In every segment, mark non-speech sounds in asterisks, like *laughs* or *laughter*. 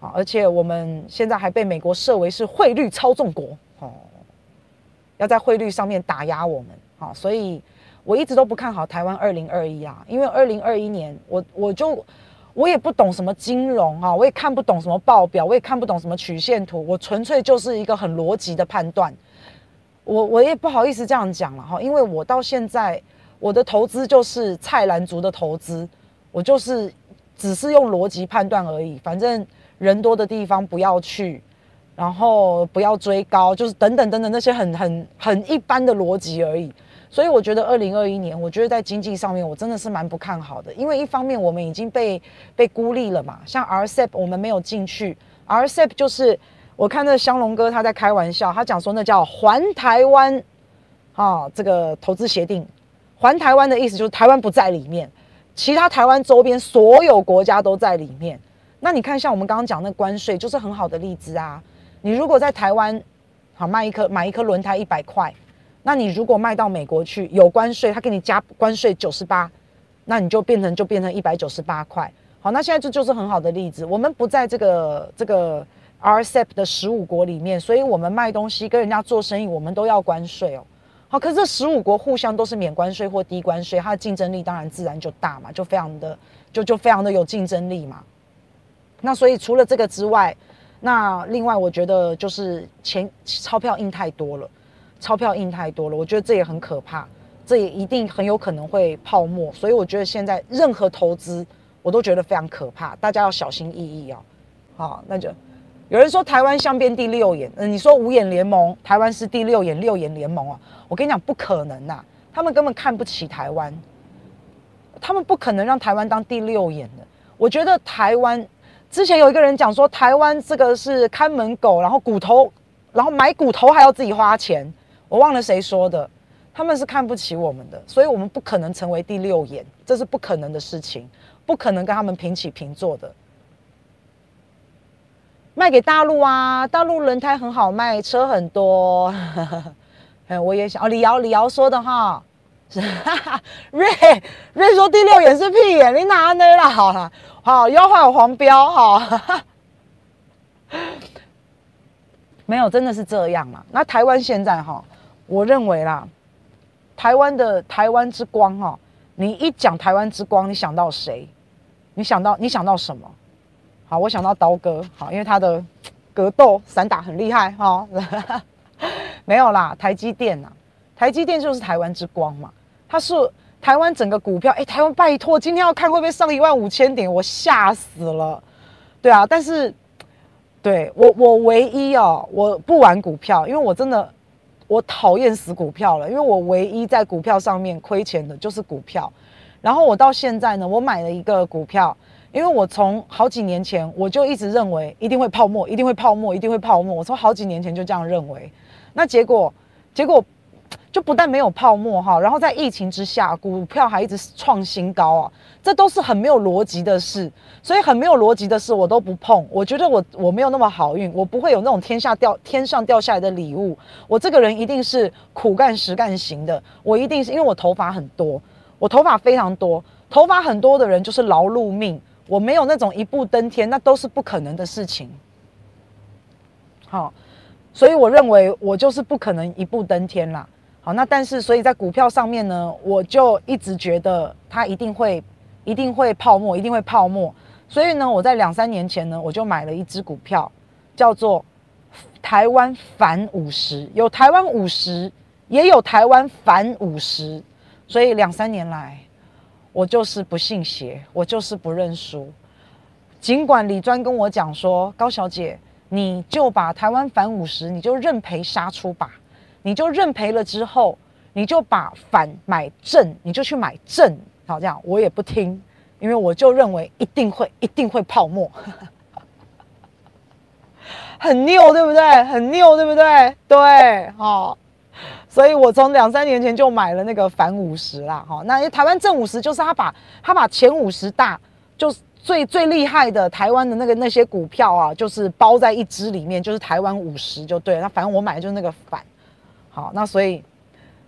啊，而且我们现在还被美国设为是汇率操纵国，哦，要在汇率上面打压我们，啊，所以我一直都不看好台湾二零二一啊，因为二零二一年我我就我也不懂什么金融啊，我也看不懂什么报表，我也看不懂什么曲线图，我纯粹就是一个很逻辑的判断，我我也不好意思这样讲了哈，因为我到现在我的投资就是菜篮族的投资，我就是只是用逻辑判断而已，反正。人多的地方不要去，然后不要追高，就是等等等等那些很很很一般的逻辑而已。所以我觉得二零二一年，我觉得在经济上面我真的是蛮不看好的，因为一方面我们已经被被孤立了嘛，像 RCEP 我们没有进去，RCEP 就是我看那香龙哥他在开玩笑，他讲说那叫环台湾，啊这个投资协定，环台湾的意思就是台湾不在里面，其他台湾周边所有国家都在里面。那你看，像我们刚刚讲那关税，就是很好的例子啊。你如果在台湾，好卖一颗买一颗轮胎一百块，那你如果卖到美国去，有关税，他给你加关税九十八，那你就变成就变成一百九十八块。好，那现在这就是很好的例子。我们不在这个这个 RCEP 的十五国里面，所以我们卖东西跟人家做生意，我们都要关税哦。好，可是这十五国互相都是免关税或低关税，它的竞争力当然自然就大嘛，就非常的就就非常的有竞争力嘛。那所以除了这个之外，那另外我觉得就是钱钞票印太多了，钞票印太多了，我觉得这也很可怕，这也一定很有可能会泡沫。所以我觉得现在任何投资我都觉得非常可怕，大家要小心翼翼哦。好，那就有人说台湾像变第六眼，嗯，你说五眼联盟，台湾是第六眼，六眼联盟啊？我跟你讲不可能呐，他们根本看不起台湾，他们不可能让台湾当第六眼的。我觉得台湾。之前有一个人讲说，台湾这个是看门狗，然后骨头，然后买骨头还要自己花钱。我忘了谁说的，他们是看不起我们的，所以我们不可能成为第六眼，这是不可能的事情，不可能跟他们平起平坐的。卖给大陆啊，大陆轮胎很好卖，车很多。*laughs* 哎，我也想哦，李瑶李瑶说的哈，哈 *laughs* 哈瑞瑞说第六眼是屁眼，你哪呢啦？*laughs* 好啦。好，要换有黄标哈，没有，真的是这样嘛？那台湾现在哈，我认为啦，台湾的台湾之光哈，你一讲台湾之光，你想到谁？你想到你想到什么？好，我想到刀哥，好，因为他的格斗散打很厉害哈。*laughs* 没有啦，台积电呐，台积电就是台湾之光嘛，它是。台湾整个股票，哎，台湾拜托，今天要看会不会上一万五千点，我吓死了，对啊，但是，对我我唯一哦，我不玩股票，因为我真的我讨厌死股票了，因为我唯一在股票上面亏钱的就是股票，然后我到现在呢，我买了一个股票，因为我从好几年前我就一直认为一定会泡沫，一定会泡沫，一定会泡沫，我从好几年前就这样认为，那结果结果。就不但没有泡沫哈，然后在疫情之下，股票还一直创新高啊，这都是很没有逻辑的事。所以很没有逻辑的事我都不碰。我觉得我我没有那么好运，我不会有那种天下掉天上掉下来的礼物。我这个人一定是苦干实干型的。我一定是因为我头发很多，我头发非常多，头发很多的人就是劳碌命。我没有那种一步登天，那都是不可能的事情。好，所以我认为我就是不可能一步登天啦。好，那但是所以在股票上面呢，我就一直觉得它一定会，一定会泡沫，一定会泡沫。所以呢，我在两三年前呢，我就买了一只股票，叫做台湾反五十，有台湾五十，也有台湾反五十。所以两三年来，我就是不信邪，我就是不认输。尽管李专跟我讲说，高小姐，你就把台湾反五十，你就认赔杀出吧。你就认赔了之后，你就把反买正，你就去买正，好这样我也不听，因为我就认为一定会一定会泡沫，*laughs* 很拗对不对？很拗对不对？对，好，所以我从两三年前就买了那个反五十啦，哈，那台湾正五十就是他把他把前五十大就是最最厉害的台湾的那个那些股票啊，就是包在一支里面，就是台湾五十就对了，那反正我买的就是那个反。好，那所以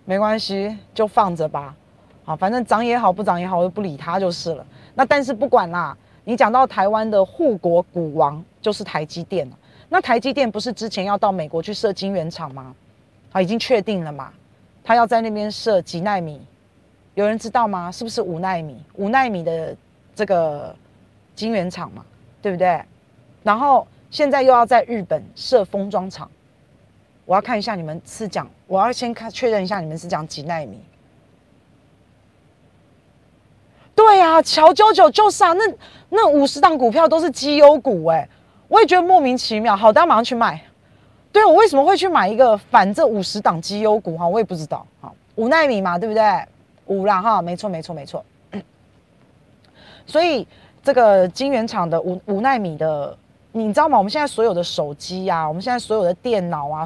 没关系，就放着吧。好，反正涨也好，不涨也好，我就不理它就是了。那但是不管啦，你讲到台湾的护国股王就是台积电。那台积电不是之前要到美国去设晶圆厂吗？啊，已经确定了嘛？他要在那边设几纳米？有人知道吗？是不是五纳米？五纳米的这个晶圆厂嘛，对不对？然后现在又要在日本设封装厂。我要看一下你们是讲，我要先看确认一下你们是讲几奈米。对呀、啊，乔九九就是啊，那那五十档股票都是绩优股哎、我也觉得莫名其妙。好，大家马上去卖。对，我为什么会去买一个反这五十档绩优股哈？我也不知道。好，五奈米嘛，对不对？五啦哈，没错没错没错。所以这个晶圆厂的五五奈米的，你知道吗？我们现在所有的手机呀、啊，我们现在所有的电脑啊，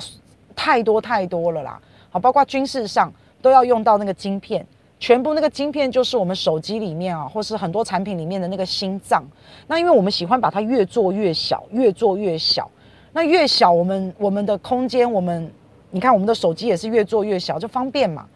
太多太多了啦。好，包括军事上都要用到那个晶片。全部那个晶片就是我们手机里面啊，或是很多产品里面的那个心脏。那因为我们喜欢把它越做越小，越做越小。那越小，我们我们的空间，我们你看我们的手机也是越做越小，就方便嘛。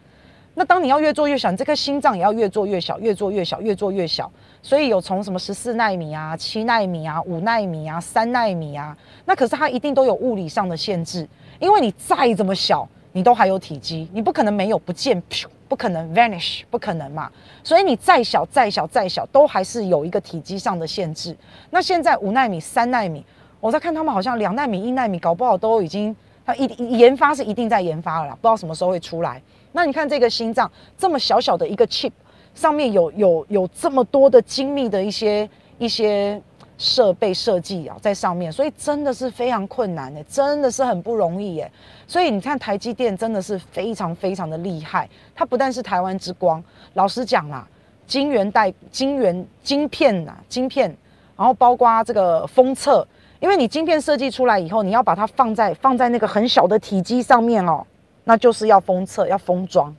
那当你要越做越小，你这颗心脏也要越做越小，越做越小，越做越小。所以有从什么十四纳米啊、七纳米啊、五纳米啊、三纳米啊，那可是它一定都有物理上的限制，因为你再怎么小，你都还有体积，你不可能没有不见。不可能 vanish，不可能嘛。所以你再小、再小、再小，都还是有一个体积上的限制。那现在五纳米、三纳米，我在看他们好像两纳米、一纳米，搞不好都已经，它一研发是一定在研发了啦，不知道什么时候会出来。那你看这个心脏这么小小的一个 chip，上面有有有这么多的精密的一些一些。设备设计啊，在上面，所以真的是非常困难的，真的是很不容易耶。所以你看台积电真的是非常非常的厉害，它不但是台湾之光，老实讲啦，晶圆带晶圆晶片呐，晶片，然后包括这个封测，因为你晶片设计出来以后，你要把它放在放在那个很小的体积上面哦，那就是要封测要封装，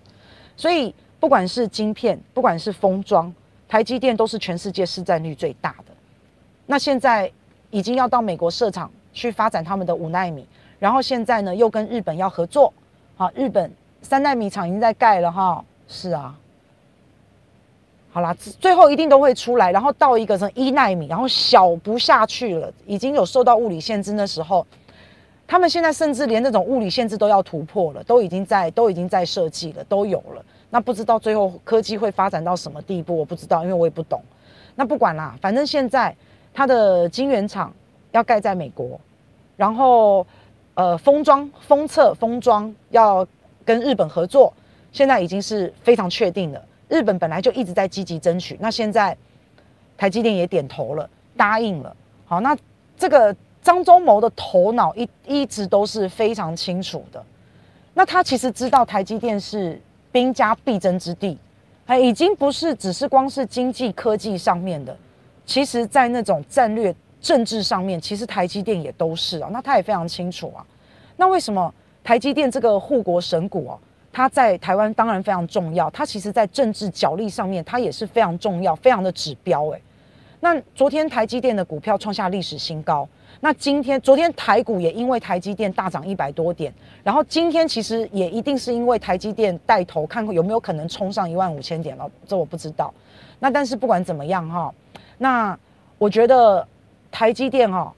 所以不管是晶片，不管是封装，台积电都是全世界市占率最大的。那现在已经要到美国设厂去发展他们的五纳米，然后现在呢又跟日本要合作，好，日本三纳米厂已经在盖了哈，是啊，好啦，最后一定都会出来，然后到一个什么一纳米，然后小不下去了，已经有受到物理限制的时候，他们现在甚至连那种物理限制都要突破了，都已经在都已经在设计了，都有了，那不知道最后科技会发展到什么地步，我不知道，因为我也不懂，那不管啦，反正现在。它的晶圆厂要盖在美国，然后呃封装、封测、封装要跟日本合作，现在已经是非常确定了。日本本来就一直在积极争取，那现在台积电也点头了，答应了。好，那这个张忠谋的头脑一一直都是非常清楚的。那他其实知道台积电是兵家必争之地，哎，已经不是只是光是经济科技上面的。其实，在那种战略政治上面，其实台积电也都是啊。那他也非常清楚啊。那为什么台积电这个护国神股哦，它在台湾当然非常重要。它其实在政治角力上面，它也是非常重要、非常的指标。诶，那昨天台积电的股票创下历史新高。那今天、昨天台股也因为台积电大涨一百多点，然后今天其实也一定是因为台积电带头，看有没有可能冲上一万五千点了。这我不知道。那但是不管怎么样哈。那我觉得台积电哦，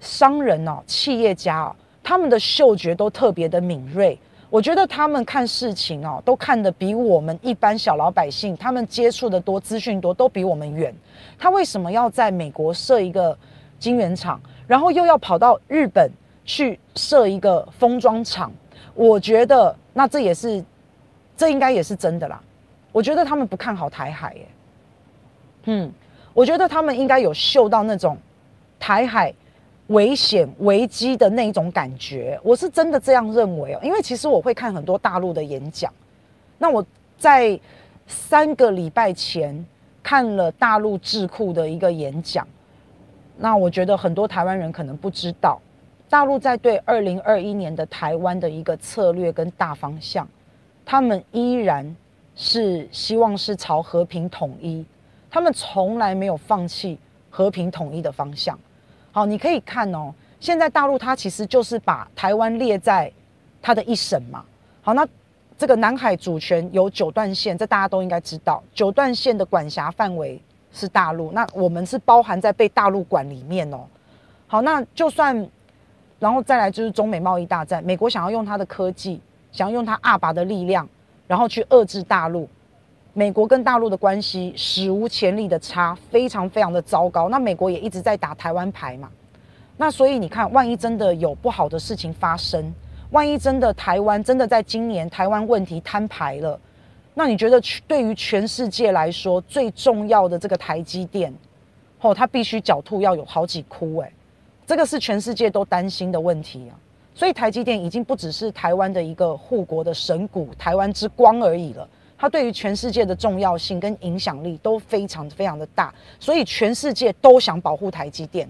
商人哦，企业家哦，他们的嗅觉都特别的敏锐。我觉得他们看事情哦，都看得比我们一般小老百姓，他们接触的多，资讯多，都比我们远。他为什么要在美国设一个晶圆厂，然后又要跑到日本去设一个封装厂？我觉得那这也是，这应该也是真的啦。我觉得他们不看好台海耶，嗯。我觉得他们应该有嗅到那种台海危险危机的那一种感觉，我是真的这样认为哦。因为其实我会看很多大陆的演讲，那我在三个礼拜前看了大陆智库的一个演讲，那我觉得很多台湾人可能不知道，大陆在对二零二一年的台湾的一个策略跟大方向，他们依然是希望是朝和平统一。他们从来没有放弃和平统一的方向。好，你可以看哦，现在大陆它其实就是把台湾列在它的一省嘛。好，那这个南海主权有九段线，这大家都应该知道。九段线的管辖范围是大陆，那我们是包含在被大陆管里面哦。好，那就算，然后再来就是中美贸易大战，美国想要用它的科技，想要用它阿爸的力量，然后去遏制大陆。美国跟大陆的关系史无前例的差，非常非常的糟糕。那美国也一直在打台湾牌嘛。那所以你看，万一真的有不好的事情发生，万一真的台湾真的在今年台湾问题摊牌了，那你觉得对于全世界来说最重要的这个台积电，哦，它必须狡兔要有好几窟哎，这个是全世界都担心的问题啊。所以台积电已经不只是台湾的一个护国的神股，台湾之光而已了。它对于全世界的重要性跟影响力都非常非常的大，所以全世界都想保护台积电。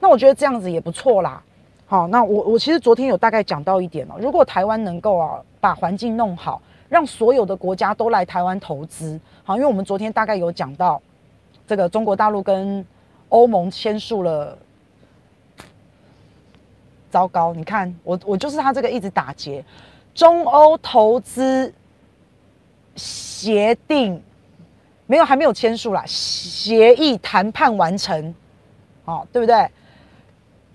那我觉得这样子也不错啦。好，那我我其实昨天有大概讲到一点哦，如果台湾能够啊把环境弄好，让所有的国家都来台湾投资，好，因为我们昨天大概有讲到这个中国大陆跟欧盟签署了，糟糕，你看我我就是他这个一直打结，中欧投资。协定没有，还没有签署啦。协议谈判完成，哦，对不对？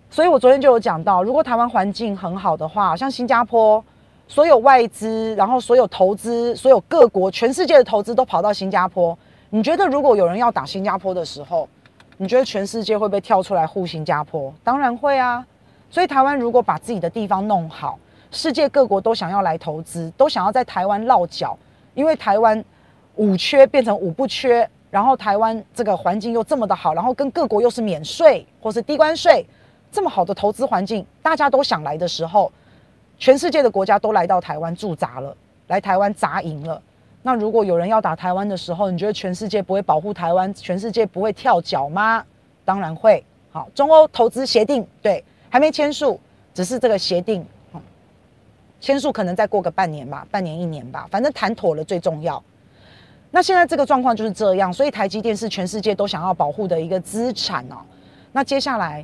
所以我昨天就有讲到，如果台湾环境很好的话，像新加坡，所有外资，然后所有投资，所有各国，全世界的投资都跑到新加坡。你觉得，如果有人要打新加坡的时候，你觉得全世界会不会跳出来护新加坡？当然会啊。所以台湾如果把自己的地方弄好，世界各国都想要来投资，都想要在台湾落脚。因为台湾五缺变成五不缺，然后台湾这个环境又这么的好，然后跟各国又是免税或是低关税，这么好的投资环境，大家都想来的时候，全世界的国家都来到台湾驻扎了，来台湾扎营了。那如果有人要打台湾的时候，你觉得全世界不会保护台湾，全世界不会跳脚吗？当然会。好，中欧投资协定对，还没签署，只是这个协定。签署可能再过个半年吧，半年一年吧，反正谈妥了最重要。那现在这个状况就是这样，所以台积电是全世界都想要保护的一个资产哦。那接下来，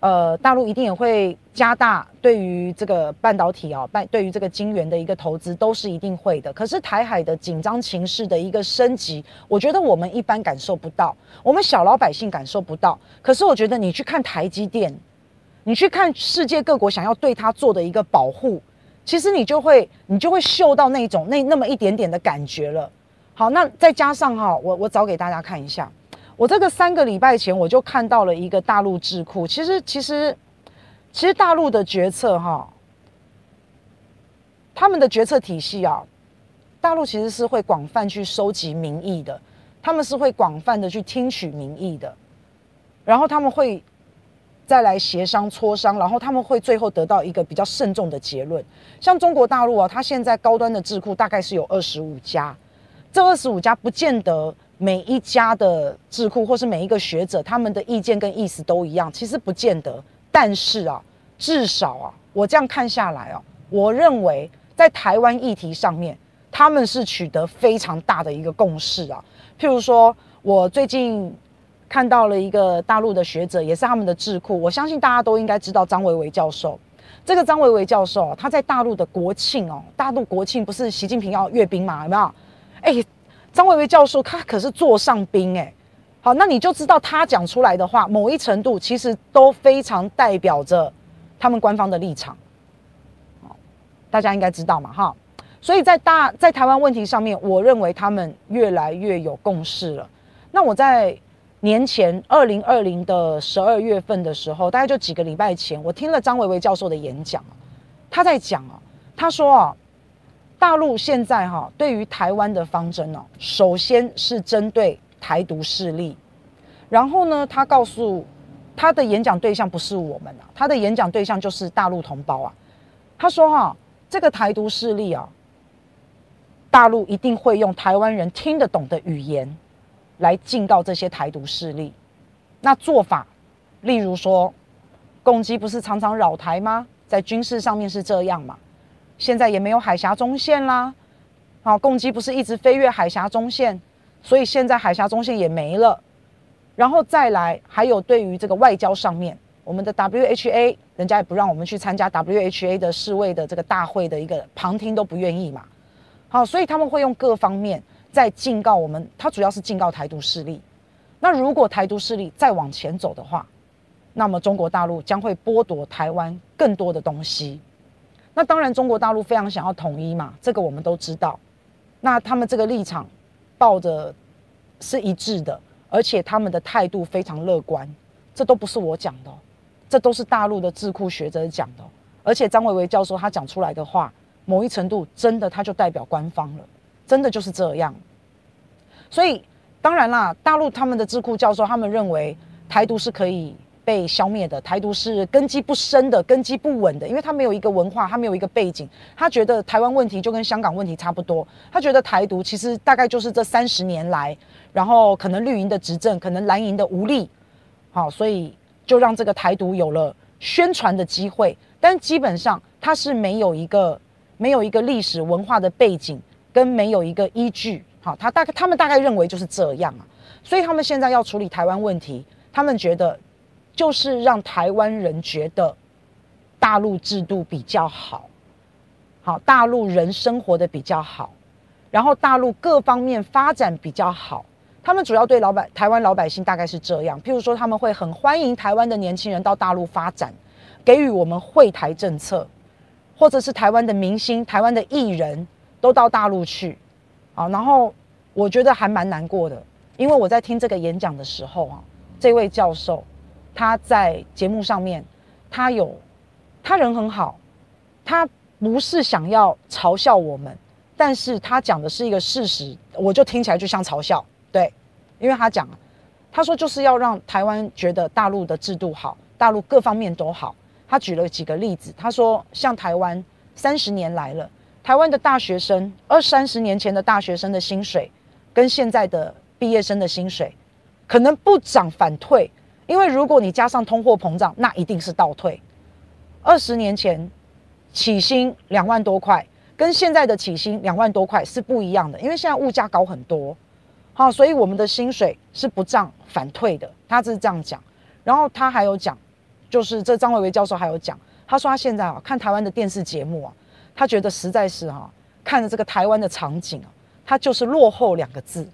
呃，大陆一定也会加大对于这个半导体哦，半对于这个晶圆的一个投资都是一定会的。可是台海的紧张情势的一个升级，我觉得我们一般感受不到，我们小老百姓感受不到。可是我觉得你去看台积电，你去看世界各国想要对它做的一个保护。其实你就会，你就会嗅到那种那那么一点点的感觉了。好，那再加上哈，我我找给大家看一下，我这个三个礼拜前我就看到了一个大陆智库。其实其实其实大陆的决策哈，他们的决策体系啊，大陆其实是会广泛去收集民意的，他们是会广泛的去听取民意的，然后他们会。再来协商磋商，然后他们会最后得到一个比较慎重的结论。像中国大陆啊，它现在高端的智库大概是有二十五家，这二十五家不见得每一家的智库或是每一个学者他们的意见跟意思都一样，其实不见得。但是啊，至少啊，我这样看下来啊，我认为在台湾议题上面，他们是取得非常大的一个共识啊。譬如说，我最近。看到了一个大陆的学者，也是他们的智库。我相信大家都应该知道张维为教授。这个张维为教授，他在大陆的国庆哦，大陆国庆不是习近平要阅兵嘛？有没有？哎，张维为教授他可是座上宾哎。好，那你就知道他讲出来的话，某一程度其实都非常代表着他们官方的立场。大家应该知道嘛哈。所以在大在台湾问题上面，我认为他们越来越有共识了。那我在。年前，二零二零的十二月份的时候，大概就几个礼拜前，我听了张维为教授的演讲，他在讲啊，他说啊，大陆现在哈对于台湾的方针呢，首先是针对台独势力，然后呢，他告诉他的演讲对象不是我们啊，他的演讲对象就是大陆同胞啊，他说哈，这个台独势力啊，大陆一定会用台湾人听得懂的语言。来警告这些台独势力，那做法，例如说，共机不是常常扰台吗？在军事上面是这样嘛？现在也没有海峡中线啦，好，共机不是一直飞越海峡中线，所以现在海峡中线也没了。然后再来，还有对于这个外交上面，我们的 WHA，人家也不让我们去参加 WHA 的世卫的这个大会的一个旁听都不愿意嘛。好，所以他们会用各方面。在警告我们，他主要是警告台独势力。那如果台独势力再往前走的话，那么中国大陆将会剥夺台湾更多的东西。那当然，中国大陆非常想要统一嘛，这个我们都知道。那他们这个立场抱着是一致的，而且他们的态度非常乐观。这都不是我讲的，这都是大陆的智库学者讲的。而且张维维教授他讲出来的话，某一程度真的他就代表官方了，真的就是这样。所以当然啦，大陆他们的智库教授他们认为台独是可以。被消灭的台独是根基不深的，根基不稳的，因为他没有一个文化，他没有一个背景，他觉得台湾问题就跟香港问题差不多，他觉得台独其实大概就是这三十年来，然后可能绿营的执政，可能蓝营的无力，好，所以就让这个台独有了宣传的机会，但基本上他是没有一个没有一个历史文化的背景，跟没有一个依据，好，他大概他们大概认为就是这样啊，所以他们现在要处理台湾问题，他们觉得。就是让台湾人觉得大陆制度比较好，好，大陆人生活的比较好，然后大陆各方面发展比较好。他们主要对老百台湾老百姓大概是这样，譬如说他们会很欢迎台湾的年轻人到大陆发展，给予我们惠台政策，或者是台湾的明星、台湾的艺人都到大陆去，啊，然后我觉得还蛮难过的，因为我在听这个演讲的时候啊，这位教授。他在节目上面，他有，他人很好，他不是想要嘲笑我们，但是他讲的是一个事实，我就听起来就像嘲笑，对，因为他讲，他说就是要让台湾觉得大陆的制度好，大陆各方面都好。他举了几个例子，他说像台湾三十年来了，台湾的大学生二三十年前的大学生的薪水，跟现在的毕业生的薪水，可能不涨反退。因为如果你加上通货膨胀，那一定是倒退。二十年前起薪两万多块，跟现在的起薪两万多块是不一样的。因为现在物价高很多，好，所以我们的薪水是不涨反退的。他是这样讲。然后他还有讲，就是这张维维教授还有讲，他说他现在啊看台湾的电视节目啊，他觉得实在是哈、看着这个台湾的场景啊，他就是落后两个字。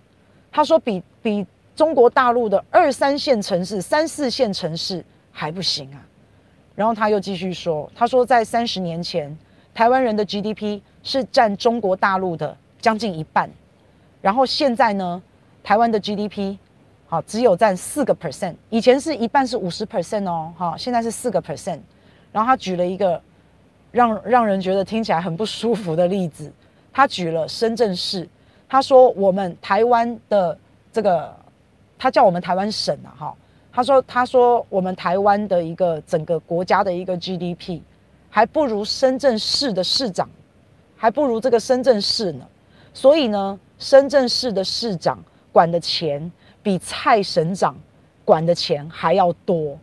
他说比比。中国大陆的二三线城市、三四线城市还不行啊，然后他又继续说：“他说在三十年前，台湾人的 GDP 是占中国大陆的将近一半，然后现在呢，台湾的 GDP 好只有占四个 percent，以前是一半是五十 percent 哦，哈，现在是四个 percent。然后他举了一个让让人觉得听起来很不舒服的例子，他举了深圳市，他说我们台湾的这个。”他叫我们台湾省啊，哈，他说他说我们台湾的一个整个国家的一个 GDP 还不如深圳市的市长，还不如这个深圳市呢，所以呢，深圳市的市长管的钱比蔡省长管的钱还要多，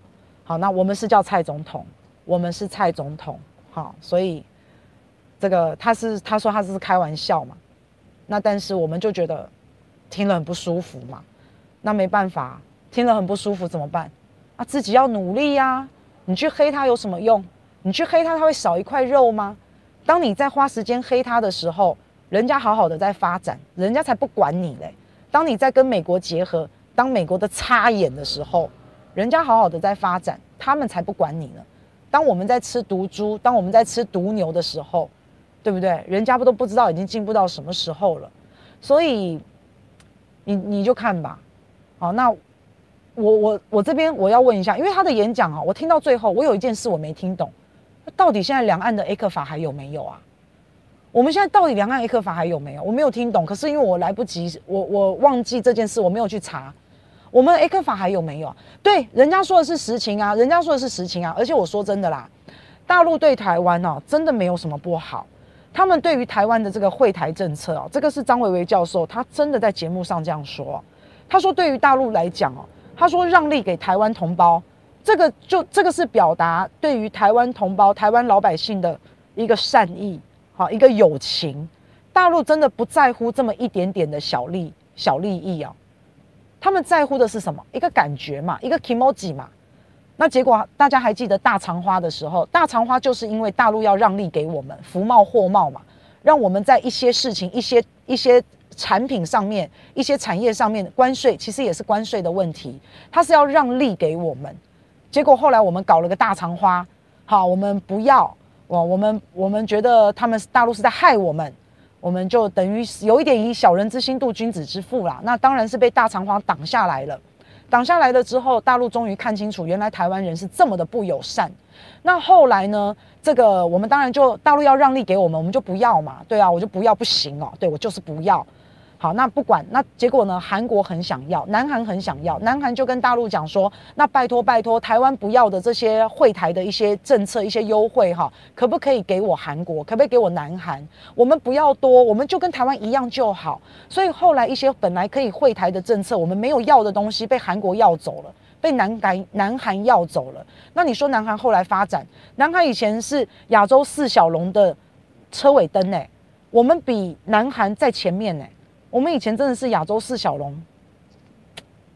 好，那我们是叫蔡总统，我们是蔡总统，好，所以这个他是他说他是开玩笑嘛，那但是我们就觉得听了很不舒服嘛。那没办法，听了很不舒服，怎么办？啊，自己要努力呀、你去黑他有什么用？你去黑他，他会少一块肉吗？当你在花时间黑他的时候，人家好好的在发展，人家才不管你嘞。当你在跟美国结合，当美国的插眼的时候，人家好好的在发展，他们才不管你呢。当我们在吃毒猪，当我们在吃毒牛的时候，对不对？人家不都不知道已经进步到什么时候了。所以，你你就看吧。好，那我我我这边我要问一下，因为他的演讲啊，我听到最后，我有一件事我没听懂，到底现在两岸的 A 克法还有没有啊？我们现在到底两岸 A 克法还有没有？我没有听懂，可是因为我来不及，我我忘记这件事，我没有去查，我们 A 克法还有没有？对，人家说的是实情啊，人家说的是实情啊，而且我说真的啦，大陆对台湾哦，真的没有什么不好，他们对于台湾的这个惠台政策哦，这个是张维维教授他真的在节目上这样说。他说：“对于大陆来讲哦，他说让利给台湾同胞，这个就这个是表达对于台湾同胞、台湾老百姓的一个善意，好一个友情。大陆真的不在乎这么一点点的小利小利益啊，他们在乎的是什么？一个感觉嘛，一个 kimoji 嘛。那结果大家还记得大长花的时候，大长花就是因为大陆要让利给我们，服贸货贸嘛，让我们在一些事情、一些一些。”产品上面一些产业上面的关税，其实也是关税的问题，它是要让利给我们，结果后来我们搞了个大肠花，好，我们不要，我我们我们觉得他们大陆是在害我们，我们就等于有一点以小人之心度君子之腹啦。那当然是被大肠花挡下来了，挡下来了之后，大陆终于看清楚，原来台湾人是这么的不友善。那后来呢？这个我们当然就大陆要让利给我们，我们就不要嘛。对啊，我就不要，不行哦。对，我就是不要。好，那不管那结果呢？韩国很想要，南韩很想要，南韩就跟大陆讲说：“那拜托拜托，台湾不要的这些惠台的一些政策、一些优惠哈，可不可以给我韩国？可不可以给我南韩？我们不要多，我们就跟台湾一样就好。”所以后来一些本来可以惠台的政策，我们没有要的东西被韩国要走了，被南韩南韩要走了。那你说南韩后来发展，南韩以前是亚洲四小龙的车尾灯呢，我们比南韩在前面呢。我们以前真的是亚洲四小龙，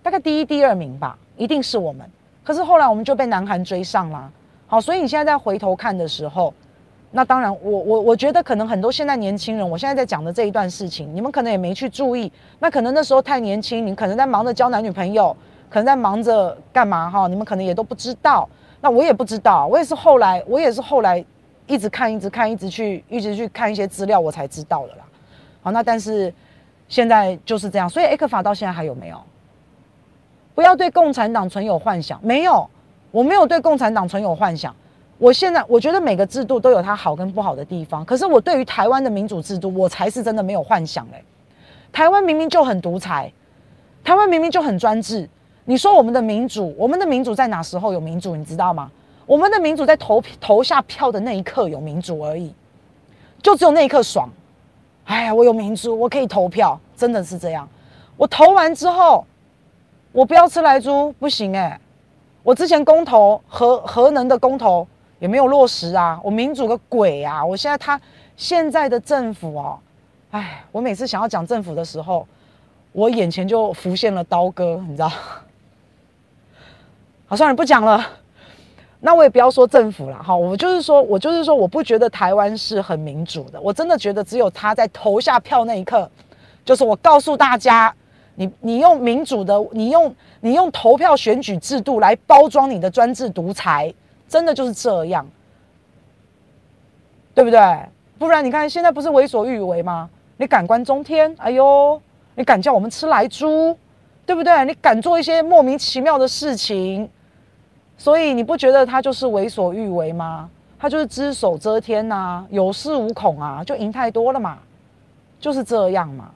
大概第一、第二名吧，一定是我们。可是后来我们就被南韩追上了。好，所以你现在在回头看的时候，那当然我，我我我觉得可能很多现在年轻人，我现在在讲的这一段事情，你们可能也没去注意。那可能那时候太年轻，你可能在忙着交男女朋友，可能在忙着干嘛哈？你们可能也都不知道。那我也不知道，我也是后来，我也是后来一直看、一直看、一直去、一直去看一些资料，我才知道的啦。好，那但是。现在就是这样，所以 ECFA 到现在还有没有？不要对共产党存有幻想，没有，我没有对共产党存有幻想。我现在我觉得每个制度都有它好跟不好的地方，可是我对于台湾的民主制度，我才是真的没有幻想嘞。台湾明明就很独裁，台湾明明就很专制。你说我们的民主，我们的民主在哪时候有民主？你知道吗？我们的民主在投投下票的那一刻有民主而已，就只有那一刻爽。哎呀，我有民主，我可以投票，真的是这样。我投完之后，我不要吃莱猪不行哎、我之前公投核核能的公投也没有落实啊，我民主个鬼啊！我现在他现在的政府哦，哎，我每次想要讲政府的时候，我眼前就浮现了刀割，你知道？好，算了，不讲了。那我也不要说政府了哈，我就是说，我就是说，我不觉得台湾是很民主的，我真的觉得只有他在投下票那一刻，就是我告诉大家，你你用民主的，你用你用投票选举制度来包装你的专制独裁，真的就是这样，对不对？不然你看现在不是为所欲为吗？你敢关中天？哎呦，你敢叫我们吃来猪，对不对？你敢做一些莫名其妙的事情？所以你不觉得他就是为所欲为吗？他就是只手遮天呐、有恃无恐啊，就赢太多了嘛，就是这样嘛。